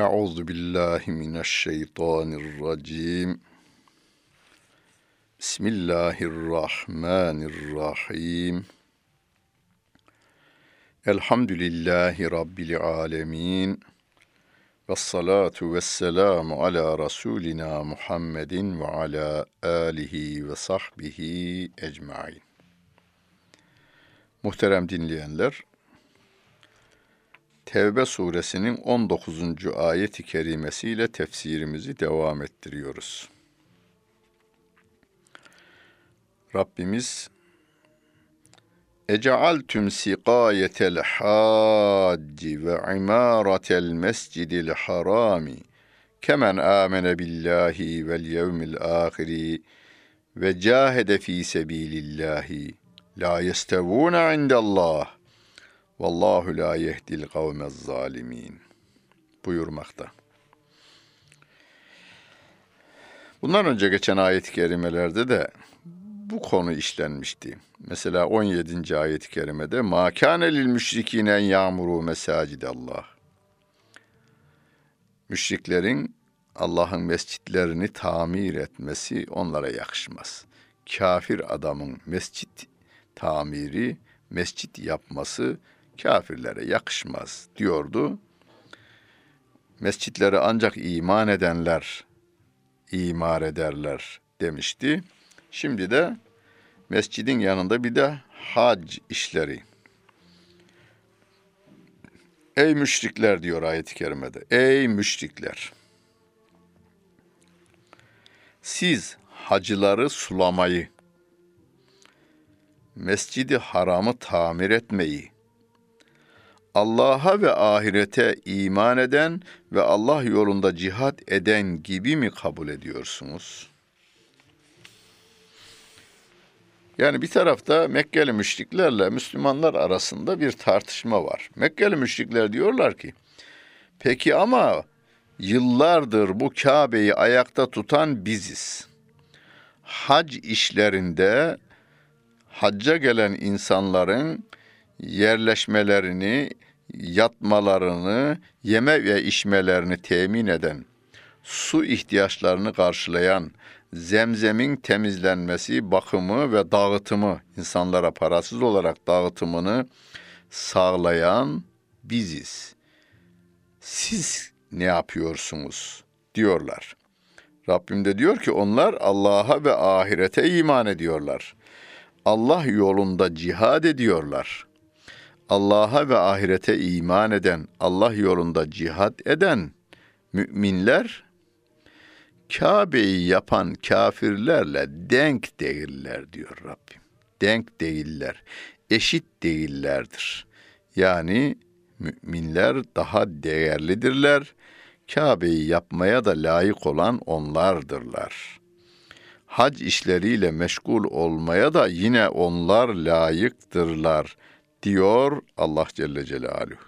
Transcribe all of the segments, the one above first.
Euzu billahi mineşşeytanirracim. Bismillahirrahmanirrahim. Elhamdülillahi Rabbil alemin. Ve salatu ve selamu ala Resulina Muhammedin ve ala alihi ve sahbihi ecmain. Muhterem dinleyenler, Tevbe suresinin 19. ayet-i kerimesiyle tefsirimizi devam ettiriyoruz. Rabbimiz Ecealtüm sikayetel hacci ve imaratel mescidil harami kemen amene billahi vel yevmil ahiri ve cahede fi sebilillahi la yestevuna indallah Vallahu la yehdil kavmez zalimin buyurmakta. Bundan önce geçen ayet-i kerimelerde de bu konu işlenmişti. Mesela 17. ayet-i kerimede ma kâne lil müşrikîne yağmuru mesacidallah. Müşriklerin Allah'ın mescitlerini tamir etmesi onlara yakışmaz. Kafir adamın mescit tamiri, mescit yapması kafirlere yakışmaz diyordu. Mescitleri ancak iman edenler imar ederler demişti. Şimdi de mescidin yanında bir de hac işleri. Ey müşrikler diyor ayet-i kerimede. Ey müşrikler. Siz hacıları sulamayı, mescidi haramı tamir etmeyi, Allah'a ve ahirete iman eden ve Allah yolunda cihat eden gibi mi kabul ediyorsunuz? Yani bir tarafta Mekkeli müşriklerle Müslümanlar arasında bir tartışma var. Mekkeli müşrikler diyorlar ki, peki ama yıllardır bu Kabe'yi ayakta tutan biziz. Hac işlerinde hacca gelen insanların yerleşmelerini, yatmalarını, yeme ve içmelerini temin eden, su ihtiyaçlarını karşılayan, zemzemin temizlenmesi, bakımı ve dağıtımı, insanlara parasız olarak dağıtımını sağlayan biziz. Siz ne yapıyorsunuz diyorlar. Rabbim de diyor ki onlar Allah'a ve ahirete iman ediyorlar. Allah yolunda cihad ediyorlar. Allah'a ve ahirete iman eden, Allah yolunda cihad eden müminler Kabe'yi yapan kafirlerle denk değiller diyor Rabbim. Denk değiller, eşit değillerdir. Yani müminler daha değerlidirler. Kabe'yi yapmaya da layık olan onlardırlar. Hac işleriyle meşgul olmaya da yine onlar layıktırlar.'' Diyor Allah Celle Celaluhu.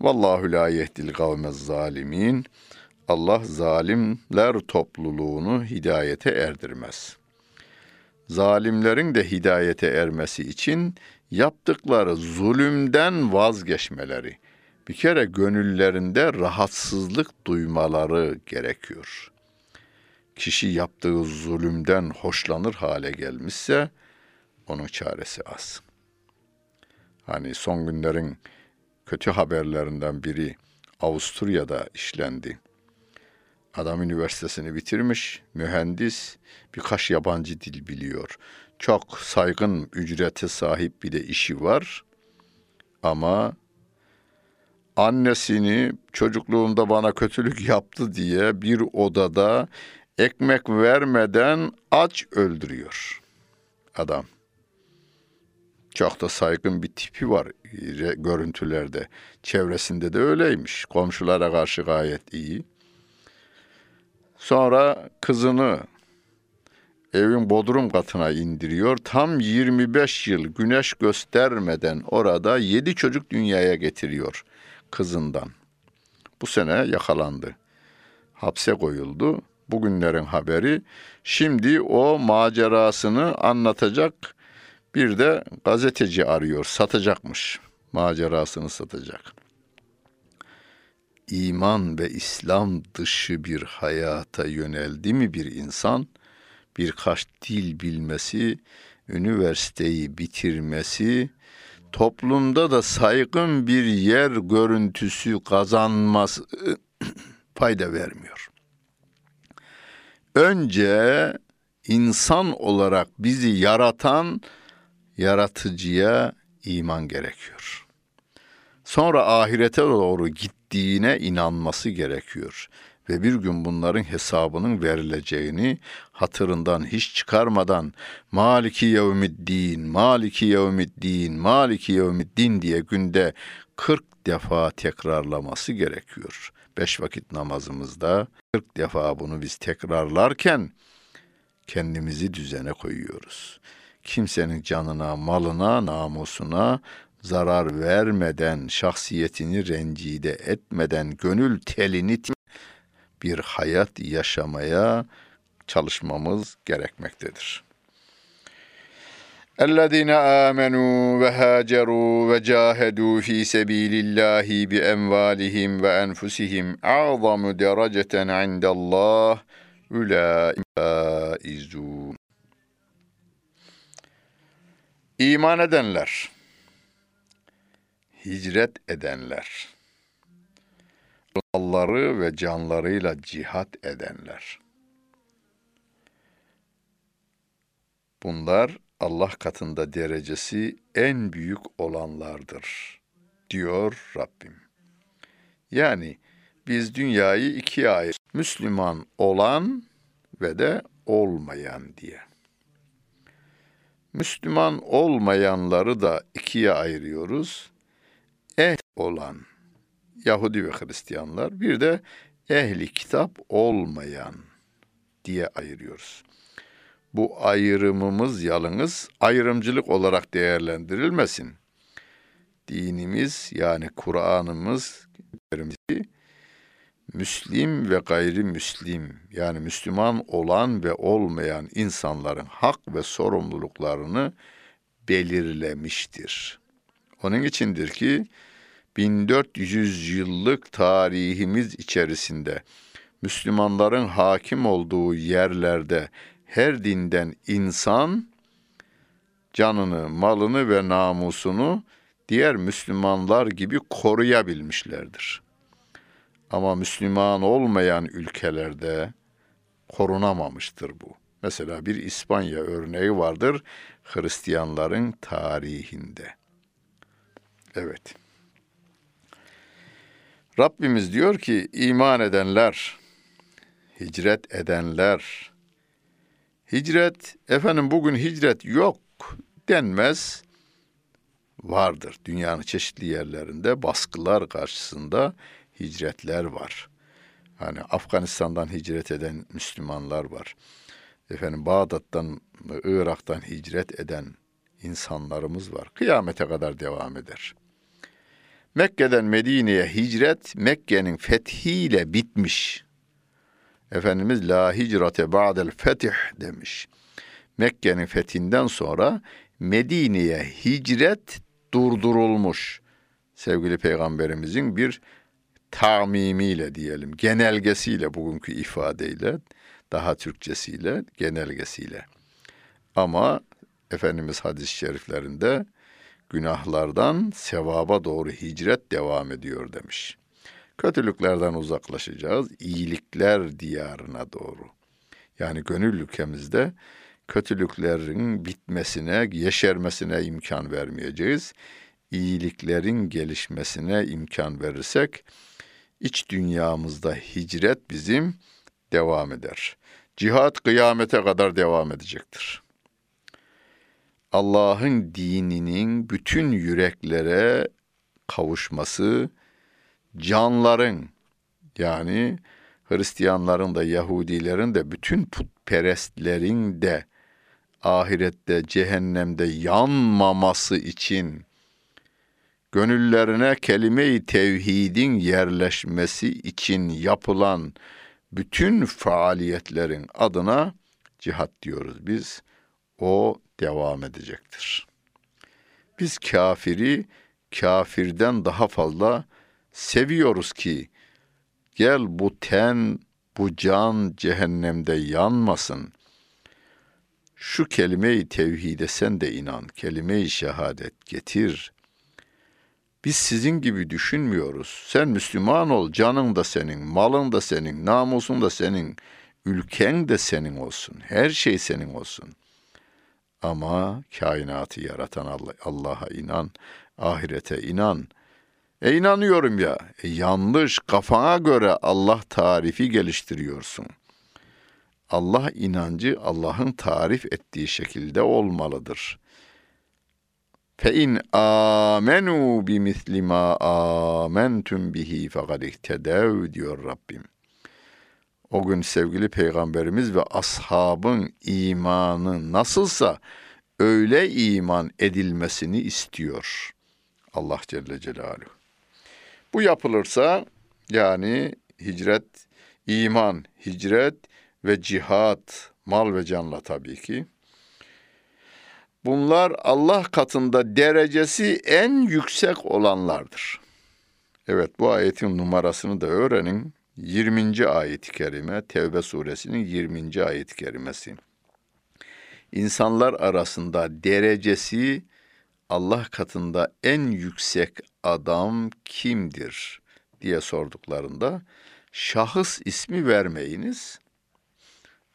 Vallahu la yehdil kavmez zalimin. Allah zalimler topluluğunu hidayete erdirmez. Zalimlerin de hidayete ermesi için yaptıkları zulümden vazgeçmeleri, bir kere gönüllerinde rahatsızlık duymaları gerekiyor. Kişi yaptığı zulümden hoşlanır hale gelmişse onun çaresi az.'' Hani son günlerin kötü haberlerinden biri Avusturya'da işlendi. Adam üniversitesini bitirmiş, mühendis, birkaç yabancı dil biliyor. Çok saygın ücrete sahip bir de işi var. Ama annesini çocukluğunda bana kötülük yaptı diye bir odada ekmek vermeden aç öldürüyor adam. Çok da saygın bir tipi var görüntülerde. Çevresinde de öyleymiş. Komşulara karşı gayet iyi. Sonra kızını evin bodrum katına indiriyor. Tam 25 yıl güneş göstermeden orada 7 çocuk dünyaya getiriyor kızından. Bu sene yakalandı. Hapse koyuldu. Bugünlerin haberi. Şimdi o macerasını anlatacak bir de gazeteci arıyor, satacakmış. Macerasını satacak. iman ve İslam dışı bir hayata yöneldi mi bir insan, birkaç dil bilmesi, üniversiteyi bitirmesi, toplumda da saygın bir yer görüntüsü kazanması fayda vermiyor. Önce insan olarak bizi yaratan yaratıcıya iman gerekiyor. Sonra ahirete doğru gittiğine inanması gerekiyor ve bir gün bunların hesabının verileceğini hatırından hiç çıkarmadan Maliki yevmiddin, Maliki yevmiddin, Maliki yevmiddin diye günde 40 defa tekrarlaması gerekiyor. Beş vakit namazımızda 40 defa bunu biz tekrarlarken kendimizi düzene koyuyoruz Kimsenin canına, malına, namusuna zarar vermeden, şahsiyetini rencide etmeden, gönül telini bir hayat yaşamaya çalışmamız gerekmektedir. اَلَّذِينَ آمَنُوا وَهَاجَرُوا وَجَاهَدُوا فِي سَب۪يلِ اللّٰهِ بِاَمْوَالِهِمْ وَاَنْفُسِهِمْ اَعْظَمُ دَرَجَةً عِنْدَ اللّٰهِ اُولَٰئِزُونَ İman edenler, hicret edenler, malları ve canlarıyla cihat edenler. Bunlar Allah katında derecesi en büyük olanlardır diyor Rabbim. Yani biz dünyayı ikiye ayır. Müslüman olan ve de olmayan diye. Müslüman olmayanları da ikiye ayırıyoruz. Eh olan Yahudi ve Hristiyanlar bir de ehli kitap olmayan diye ayırıyoruz. Bu ayrımımız yalnız ayrımcılık olarak değerlendirilmesin. Dinimiz yani Kur'an'ımız Müslim ve gayrimüslim yani Müslüman olan ve olmayan insanların hak ve sorumluluklarını belirlemiştir. Onun içindir ki 1400 yıllık tarihimiz içerisinde Müslümanların hakim olduğu yerlerde her dinden insan canını, malını ve namusunu diğer Müslümanlar gibi koruyabilmişlerdir. Ama Müslüman olmayan ülkelerde korunamamıştır bu. Mesela bir İspanya örneği vardır Hristiyanların tarihinde. Evet. Rabbimiz diyor ki iman edenler, hicret edenler, hicret, efendim bugün hicret yok denmez, vardır. Dünyanın çeşitli yerlerinde baskılar karşısında hicretler var. Hani Afganistan'dan hicret eden Müslümanlar var. Efendim Bağdat'tan, Irak'tan hicret eden insanlarımız var. Kıyamete kadar devam eder. Mekke'den Medine'ye hicret Mekke'nin fethiyle bitmiş. Efendimiz la hicrate ba'del fetih demiş. Mekke'nin fethinden sonra Medine'ye hicret durdurulmuş. Sevgili peygamberimizin bir tamimiyle diyelim, genelgesiyle bugünkü ifadeyle, daha Türkçesiyle, genelgesiyle. Ama Efendimiz hadis-i şeriflerinde günahlardan sevaba doğru hicret devam ediyor demiş. Kötülüklerden uzaklaşacağız, iyilikler diyarına doğru. Yani gönül ülkemizde kötülüklerin bitmesine, yeşermesine imkan vermeyeceğiz. İyiliklerin gelişmesine imkan verirsek iç dünyamızda hicret bizim devam eder. Cihat kıyamete kadar devam edecektir. Allah'ın dininin bütün yüreklere kavuşması, canların yani Hristiyanların da Yahudilerin de bütün putperestlerin de ahirette cehennemde yanmaması için gönüllerine kelime-i tevhidin yerleşmesi için yapılan bütün faaliyetlerin adına cihat diyoruz biz. O devam edecektir. Biz kafiri kafirden daha fazla seviyoruz ki Gel bu ten, bu can cehennemde yanmasın. Şu kelime-i tevhide sen de inan, kelime-i şehadet getir. Biz sizin gibi düşünmüyoruz. Sen Müslüman ol, canın da senin, malın da senin, namusun da senin, ülken de senin olsun, her şey senin olsun. Ama kainatı yaratan Allah'a inan, ahirete inan.'' E inanıyorum ya. E yanlış kafana göre Allah tarifi geliştiriyorsun. Allah inancı Allah'ın tarif ettiği şekilde olmalıdır. Fe in amenu bi misli ma amentum bihi fekad ihtedev diyor Rabbim. O gün sevgili peygamberimiz ve ashabın imanı nasılsa öyle iman edilmesini istiyor Allah Celle Celaluhu. Bu yapılırsa yani hicret, iman, hicret ve cihat, mal ve canla tabii ki. Bunlar Allah katında derecesi en yüksek olanlardır. Evet bu ayetin numarasını da öğrenin. 20. ayet-i kerime Tevbe suresinin 20. ayet-i kerimesi. İnsanlar arasında derecesi Allah katında en yüksek adam kimdir diye sorduklarında şahıs ismi vermeyiniz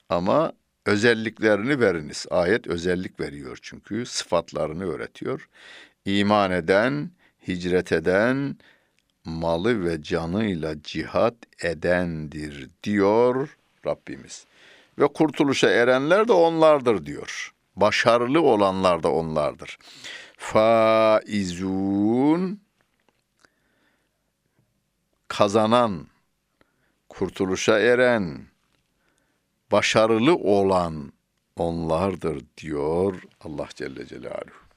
ama özelliklerini veriniz. Ayet özellik veriyor çünkü sıfatlarını öğretiyor. İman eden, hicret eden, malı ve canıyla cihat edendir diyor Rabbimiz. Ve kurtuluşa erenler de onlardır diyor. Başarılı olanlar da onlardır faizun kazanan, kurtuluşa eren, başarılı olan onlardır diyor Allah Celle Celaluhu.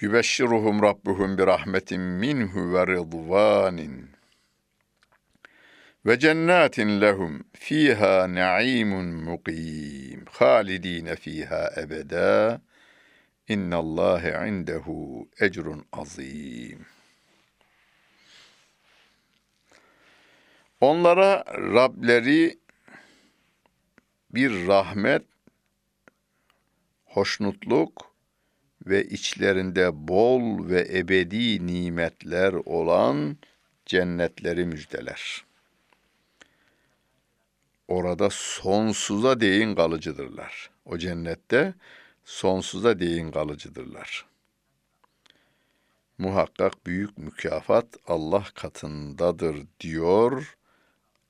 Yübeşşiruhum Rabbuhum bir rahmetin minhu ve rıdvanin ve cennetin lehum fiha na'imun muqim halidine fiha ebeda innallâhe indehu ecrun azim. Onlara Rableri bir rahmet, hoşnutluk ve içlerinde bol ve ebedi nimetler olan cennetleri müjdeler.'' orada sonsuza değin kalıcıdırlar. O cennette sonsuza değin kalıcıdırlar. Muhakkak büyük mükafat Allah katındadır diyor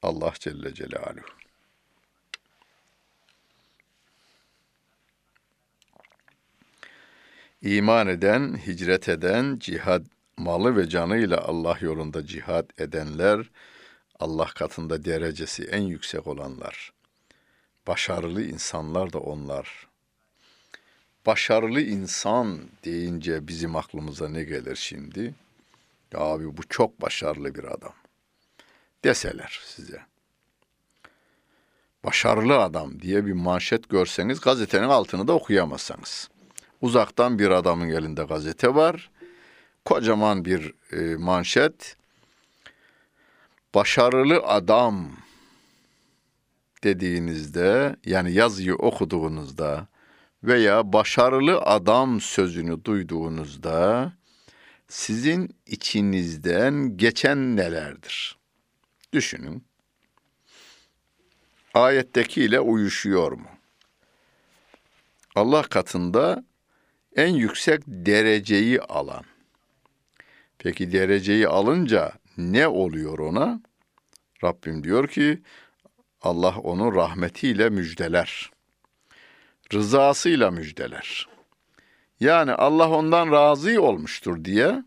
Allah Celle Celaluhu. İman eden, hicret eden, cihad malı ve canıyla Allah yolunda cihad edenler Allah katında derecesi en yüksek olanlar. Başarılı insanlar da onlar. Başarılı insan deyince bizim aklımıza ne gelir şimdi? Ya abi bu çok başarılı bir adam. Deseler size. Başarılı adam diye bir manşet görseniz gazetenin altını da okuyamazsınız. Uzaktan bir adamın elinde gazete var. Kocaman bir e, manşet başarılı adam dediğinizde yani yazıyı okuduğunuzda veya başarılı adam sözünü duyduğunuzda sizin içinizden geçen nelerdir? Düşünün. Ayettekiyle uyuşuyor mu? Allah katında en yüksek dereceyi alan. Peki dereceyi alınca ne oluyor ona? Rabbim diyor ki Allah onu rahmetiyle müjdeler. Rızasıyla müjdeler. Yani Allah ondan razı olmuştur diye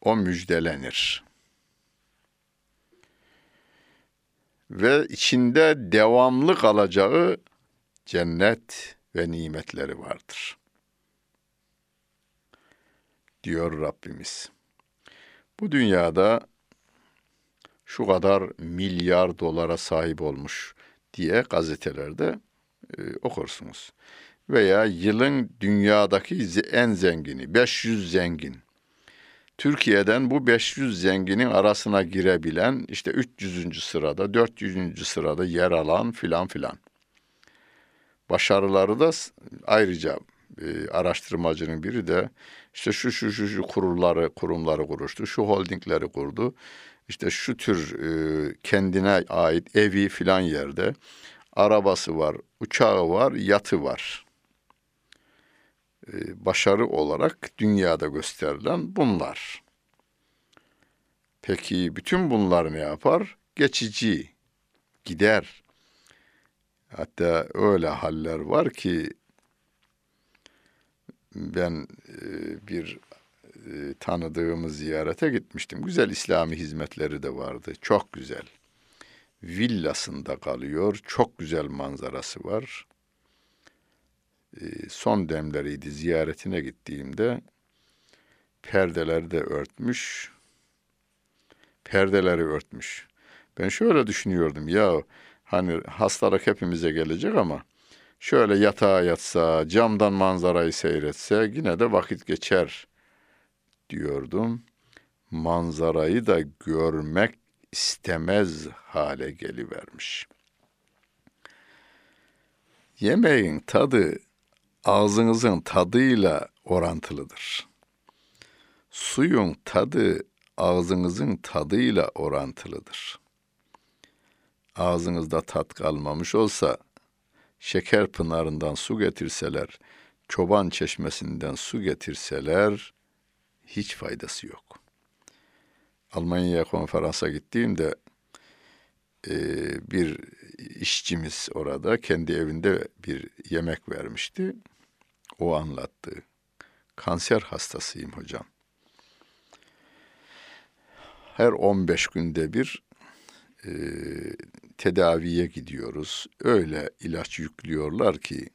o müjdelenir. Ve içinde devamlı kalacağı cennet ve nimetleri vardır. Diyor Rabbimiz. Bu dünyada şu kadar milyar dolara sahip olmuş diye gazetelerde e, okursunuz. Veya yılın dünyadaki en zengini, 500 zengin Türkiye'den bu 500 zenginin arasına girebilen işte 300. sırada, 400. sırada yer alan filan filan. Başarıları da ayrıca e, araştırmacının biri de işte şu şu şu şu kurulları kurumları kuruştu, şu holdingleri kurdu. İşte şu tür e, kendine ait evi filan yerde arabası var, uçağı var, yatı var. E, başarı olarak dünyada gösterilen bunlar. Peki bütün bunlar ne yapar? Geçici, gider. Hatta öyle haller var ki ben e, bir e, tanıdığımız ziyarete gitmiştim. Güzel İslami hizmetleri de vardı. Çok güzel. Villasında kalıyor. Çok güzel manzarası var. E, son demleriydi ziyaretine gittiğimde perdeleri de örtmüş. Perdeleri örtmüş. Ben şöyle düşünüyordum ya hani hastalık hepimize gelecek ama şöyle yatağa yatsa, camdan manzarayı seyretse yine de vakit geçer diyordum. Manzarayı da görmek istemez hale gelivermiş. Yemeğin tadı ağzınızın tadıyla orantılıdır. Suyun tadı ağzınızın tadıyla orantılıdır. Ağzınızda tat kalmamış olsa şeker pınarından su getirseler, çoban çeşmesinden su getirseler hiç faydası yok. Almanya'ya konferansa gittiğimde e, bir işçimiz orada kendi evinde bir yemek vermişti. O anlattı. Kanser hastasıyım hocam. Her 15 günde bir e, tedaviye gidiyoruz. Öyle ilaç yüklüyorlar ki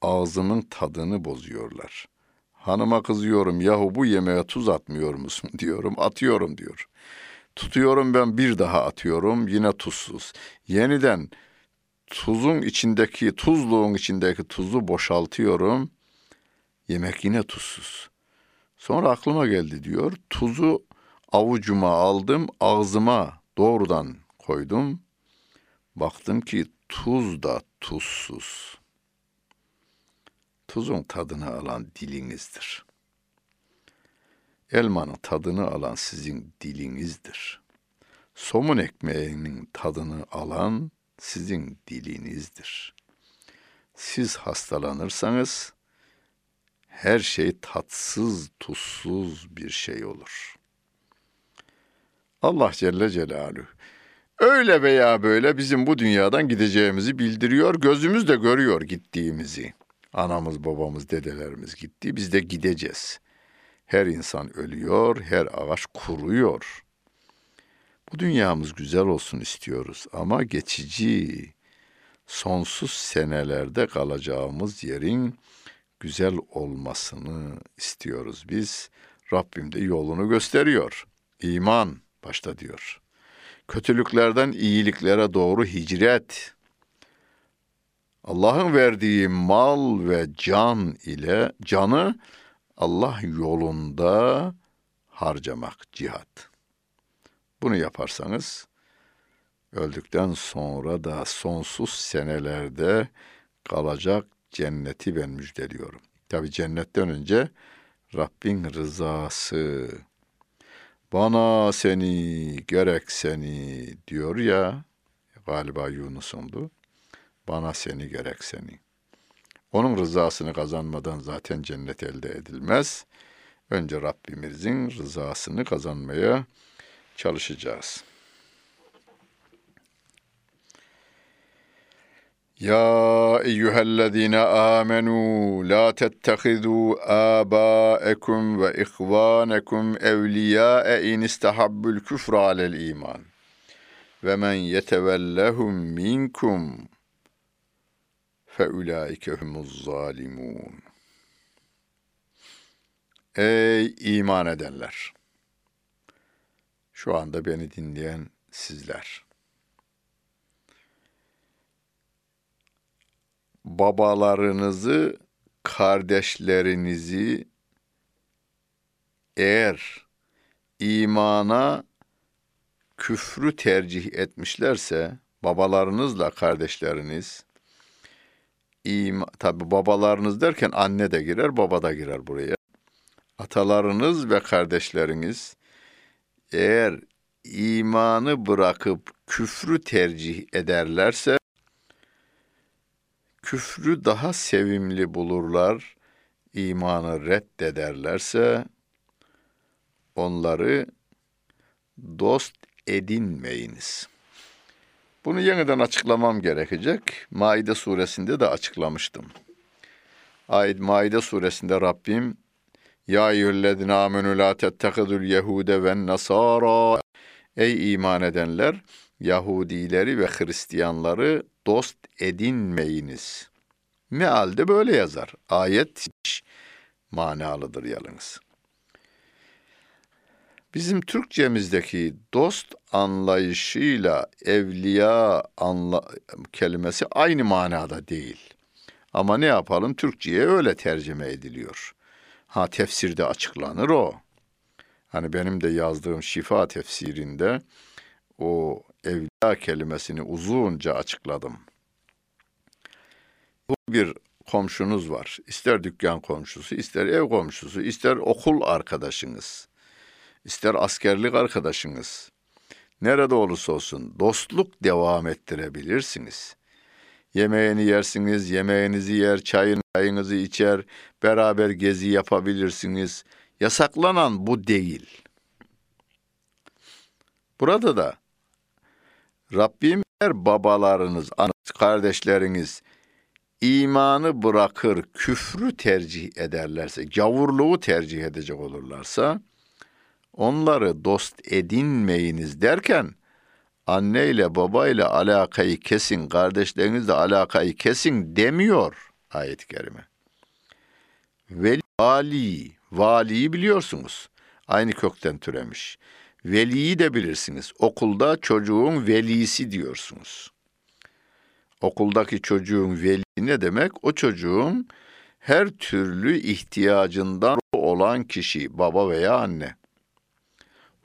ağzımın tadını bozuyorlar. Hanıma kızıyorum yahu bu yemeğe tuz atmıyor musun diyorum. Atıyorum diyor. Tutuyorum ben bir daha atıyorum yine tuzsuz. Yeniden tuzun içindeki tuzluğun içindeki tuzu boşaltıyorum. Yemek yine tuzsuz. Sonra aklıma geldi diyor. Tuzu avucuma aldım, ağzıma doğrudan koydum. Baktım ki tuz da tuzsuz. Tuzun tadını alan dilinizdir. Elmanın tadını alan sizin dilinizdir. Somun ekmeğinin tadını alan sizin dilinizdir. Siz hastalanırsanız her şey tatsız, tuzsuz bir şey olur. Allah Celle Celaluhu öyle veya böyle bizim bu dünyadan gideceğimizi bildiriyor, gözümüz de görüyor gittiğimizi. Anamız, babamız, dedelerimiz gitti, biz de gideceğiz. Her insan ölüyor, her ağaç kuruyor. Bu dünyamız güzel olsun istiyoruz ama geçici, sonsuz senelerde kalacağımız yerin güzel olmasını istiyoruz biz. Rabbim de yolunu gösteriyor. İman başta diyor. Kötülüklerden iyiliklere doğru hicret. Allah'ın verdiği mal ve can ile canı Allah yolunda harcamak cihat. Bunu yaparsanız öldükten sonra da sonsuz senelerde kalacak cenneti ben müjdeliyorum. Tabi cennetten önce Rabbin rızası. Bana seni gerek seni diyor ya galiba Yunus'undu. Bana seni gerek seni. Onun rızasını kazanmadan zaten cennet elde edilmez. Önce Rabbimizin rızasını kazanmaya çalışacağız. يا ايها الذين امنوا لا تتخذوا اباءكم واخوانكم اولياء ان استحبوا الكفر على الايمان ومن يتولهم منكم fe ulaike humuz. Ey iman edenler! Şu anda beni dinleyen sizler. Babalarınızı, kardeşlerinizi eğer imana küfrü tercih etmişlerse babalarınızla kardeşleriniz ima, tabi babalarınız derken anne de girer baba da girer buraya. Atalarınız ve kardeşleriniz eğer imanı bırakıp küfrü tercih ederlerse küfrü daha sevimli bulurlar, imanı reddederlerse onları dost edinmeyiniz. Bunu yeniden açıklamam gerekecek. Maide suresinde de açıklamıştım. Ayet Maide suresinde Rabbim Ya eyyühellezine amenü la tettekidul yehude ve nasara Ey iman edenler Yahudileri ve Hristiyanları dost edinmeyiniz. Mealde böyle yazar. Ayet manalıdır yalnız. Bizim Türkçemizdeki dost anlayışıyla evliya anla kelimesi aynı manada değil. Ama ne yapalım Türkçe'ye öyle tercüme ediliyor. Ha tefsirde açıklanır o. Hani benim de yazdığım şifa tefsirinde o evliya kelimesini uzunca açıkladım. Bu bir komşunuz var. İster dükkan komşusu, ister ev komşusu, ister okul arkadaşınız, ister askerlik arkadaşınız. Nerede olursa olsun dostluk devam ettirebilirsiniz. Yemeğini yersiniz, yemeğinizi yer, çayın, çayınızı içer, beraber gezi yapabilirsiniz. Yasaklanan bu değil. Burada da Rabbim eğer babalarınız, kardeşleriniz imanı bırakır, küfrü tercih ederlerse, gavurluğu tercih edecek olurlarsa, onları dost edinmeyiniz derken, anne ile baba ile alakayı kesin, kardeşlerinizle alakayı kesin demiyor ayet-i kerime. Veli, vali, valiyi biliyorsunuz. Aynı kökten türemiş. Veliyi de bilirsiniz. Okulda çocuğun velisi diyorsunuz. Okuldaki çocuğun veli ne demek? O çocuğun her türlü ihtiyacından olan kişi, baba veya anne.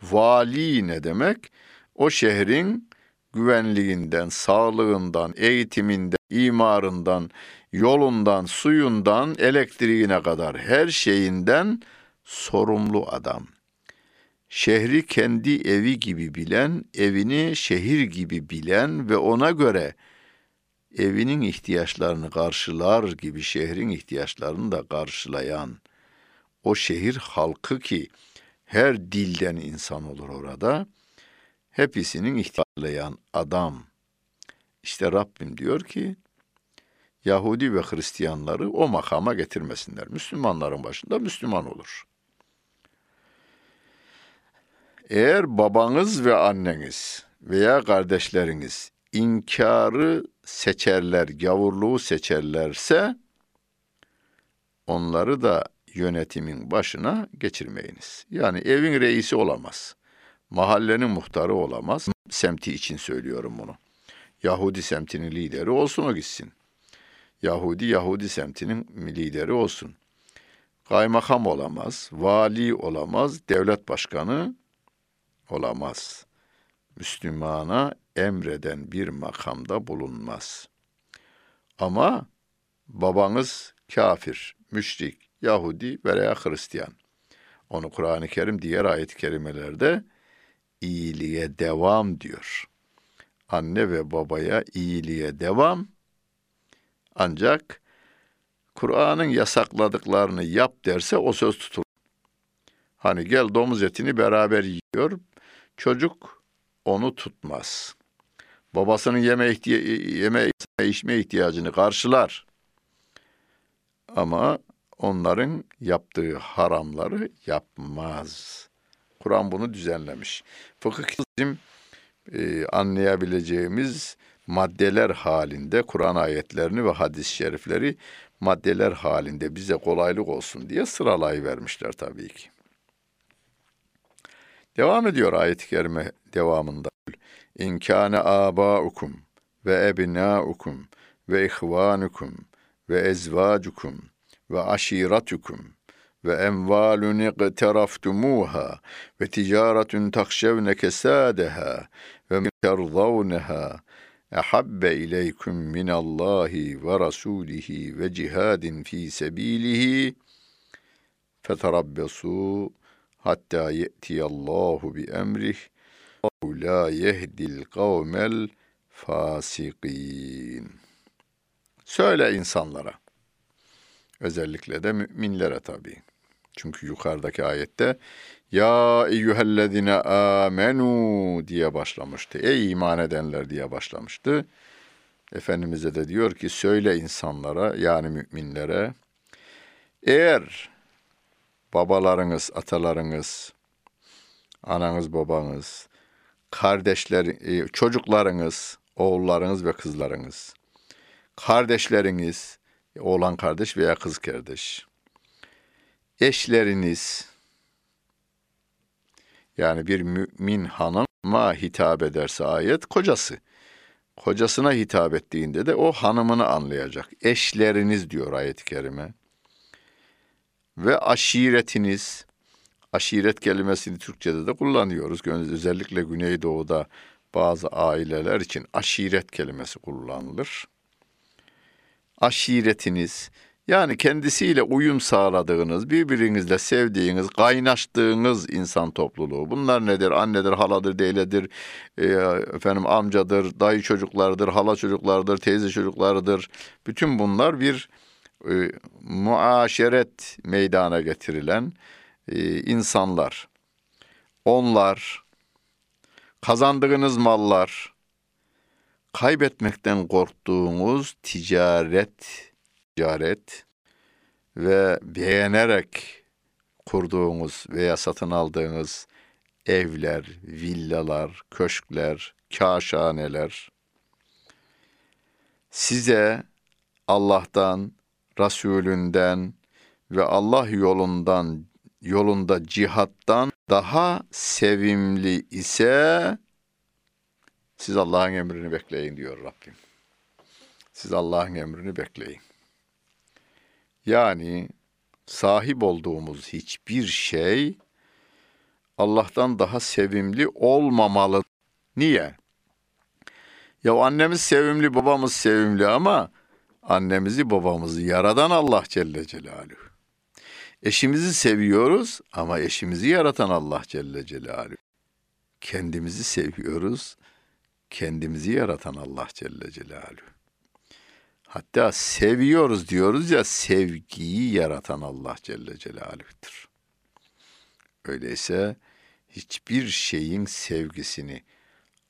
Vali ne demek? O şehrin güvenliğinden, sağlığından, eğitiminden, imarından, yolundan, suyundan, elektriğine kadar her şeyinden sorumlu adam. Şehri kendi evi gibi bilen, evini şehir gibi bilen ve ona göre evinin ihtiyaçlarını karşılar gibi şehrin ihtiyaçlarını da karşılayan o şehir halkı ki her dilden insan olur orada. Hepsinin ihtiyaçlayan adam. İşte Rabbim diyor ki Yahudi ve Hristiyanları o makama getirmesinler. Müslümanların başında Müslüman olur. Eğer babanız ve anneniz veya kardeşleriniz inkarı seçerler, gavurluğu seçerlerse onları da yönetimin başına geçirmeyiniz. Yani evin reisi olamaz. Mahallenin muhtarı olamaz. Semti için söylüyorum bunu. Yahudi semtinin lideri olsun o gitsin. Yahudi Yahudi semtinin lideri olsun. Kaymakam olamaz, vali olamaz, devlet başkanı olamaz. Müslümana emreden bir makamda bulunmaz. Ama babanız kafir, müşrik, Yahudi veya Hristiyan. Onu Kur'an-ı Kerim diğer ayet-i kerimelerde iyiliğe devam diyor. Anne ve babaya iyiliğe devam. Ancak Kur'an'ın yasakladıklarını yap derse o söz tutulur. Hani gel domuz etini beraber yiyor. Çocuk onu tutmaz. Babasının yeme, ihtiya- yeme içme ihtiyacını karşılar. Ama onların yaptığı haramları yapmaz. Kur'an bunu düzenlemiş. Fıkıh bizim e, anlayabileceğimiz maddeler halinde Kur'an ayetlerini ve hadis-i şerifleri maddeler halinde bize kolaylık olsun diye sıralayıvermişler tabii ki. Devam ediyor ayet-i kerime devamında. İn kâne âbâukum ve ebnâukum ve ihvânukum ve ezvâcukum ve aşîratukum ve emvalun iqtaraftumuha ve ticaretun takşevne kesadeha ve terzavneha ehabbe ileykum minallahi ve rasulihi ve cihadin fi sebilihi feterabbesu hatta ye'tiyallahu bi emrih la yehdil kavmel fasikin. Söyle insanlara. Özellikle de müminlere tabii. Çünkü yukarıdaki ayette ya eyyühellezine amenu diye başlamıştı. Ey iman edenler diye başlamıştı. Efendimiz'e de diyor ki söyle insanlara yani müminlere eğer babalarınız, atalarınız, ananız, babanız, kardeşler, e, çocuklarınız, oğullarınız ve kızlarınız, kardeşleriniz, oğlan kardeş veya kız kardeş, eşleriniz, yani bir mümin hanıma hitap ederse ayet kocası. Kocasına hitap ettiğinde de o hanımını anlayacak. Eşleriniz diyor ayet-i kerime. Ve aşiretiniz, aşiret kelimesini Türkçe'de de kullanıyoruz. Özellikle Güneydoğu'da bazı aileler için aşiret kelimesi kullanılır. Aşiretiniz, yani kendisiyle uyum sağladığınız, birbirinizle sevdiğiniz, kaynaştığınız insan topluluğu. Bunlar nedir? Annedir, haladır, deyledir, e, efendim amcadır, dayı çocuklardır, hala çocuklardır, teyze çocuklardır. Bütün bunlar bir e, muaşeret meydana getirilen e, insanlar. Onlar kazandığınız mallar, kaybetmekten korktuğunuz ticaret ticaret ve beğenerek kurduğunuz veya satın aldığınız evler, villalar, köşkler, kaşhaneler size Allah'tan, Resulünden ve Allah yolundan yolunda cihattan daha sevimli ise siz Allah'ın emrini bekleyin diyor Rabbim. Siz Allah'ın emrini bekleyin. Yani sahip olduğumuz hiçbir şey Allah'tan daha sevimli olmamalı. Niye? Ya annemiz sevimli, babamız sevimli ama annemizi babamızı yaradan Allah Celle Celaluhu. Eşimizi seviyoruz ama eşimizi yaratan Allah Celle Celaluhu. Kendimizi seviyoruz, kendimizi yaratan Allah Celle Celaluhu. Hatta seviyoruz diyoruz ya sevgiyi yaratan Allah Celle Celaluhu'dur. Öyleyse hiçbir şeyin sevgisini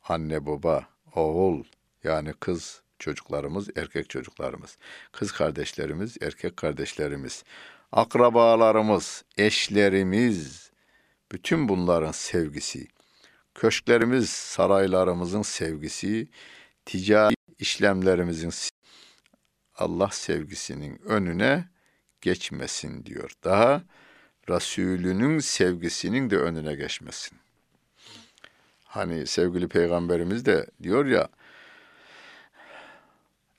anne baba, oğul yani kız çocuklarımız, erkek çocuklarımız, kız kardeşlerimiz, erkek kardeşlerimiz, akrabalarımız, eşlerimiz, bütün bunların sevgisi, köşklerimiz, saraylarımızın sevgisi, ticari işlemlerimizin Allah sevgisinin önüne geçmesin diyor. Daha Resulünün sevgisinin de önüne geçmesin. Hani sevgili peygamberimiz de diyor ya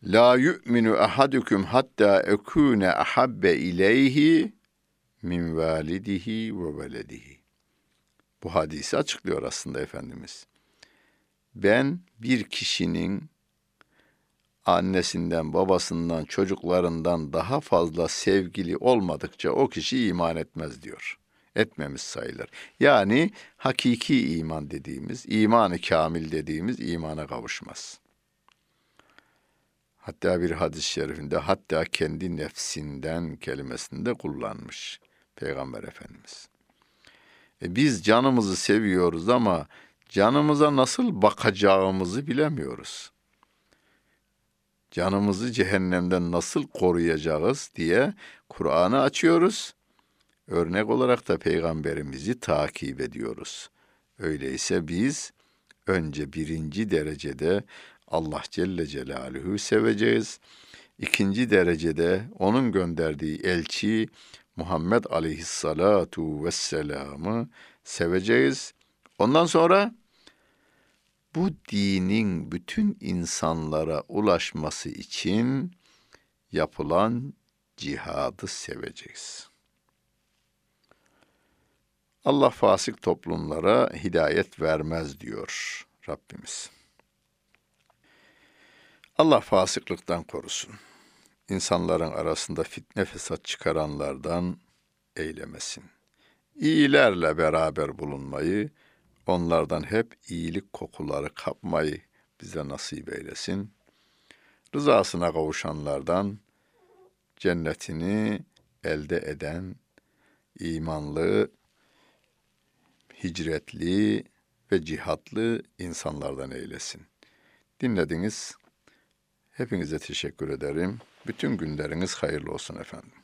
La yu'minu ahadukum hatta ekune ahabbe ileyhi min validihi ve veledihi. Bu hadisi açıklıyor aslında Efendimiz. Ben bir kişinin annesinden, babasından, çocuklarından daha fazla sevgili olmadıkça o kişi iman etmez diyor. Etmemiş sayılır. Yani hakiki iman dediğimiz, imanı kamil dediğimiz imana kavuşmaz. Hatta bir hadis-i şerifinde hatta kendi nefsinden kelimesinde kullanmış Peygamber Efendimiz. E biz canımızı seviyoruz ama canımıza nasıl bakacağımızı bilemiyoruz canımızı cehennemden nasıl koruyacağız diye Kur'an'ı açıyoruz. Örnek olarak da peygamberimizi takip ediyoruz. Öyleyse biz önce birinci derecede Allah Celle Celaluhu seveceğiz. İkinci derecede onun gönderdiği elçi Muhammed Aleyhissalatu vesselam'ı seveceğiz. Ondan sonra bu dinin bütün insanlara ulaşması için yapılan cihadı seveceğiz. Allah fasık toplumlara hidayet vermez diyor Rabbimiz. Allah fasıklıktan korusun. İnsanların arasında fitne fesat çıkaranlardan eylemesin. İyilerle beraber bulunmayı, onlardan hep iyilik kokuları kapmayı bize nasip eylesin. Rızasına kavuşanlardan cennetini elde eden imanlı, hicretli ve cihatlı insanlardan eylesin. Dinlediniz. Hepinize teşekkür ederim. Bütün günleriniz hayırlı olsun efendim.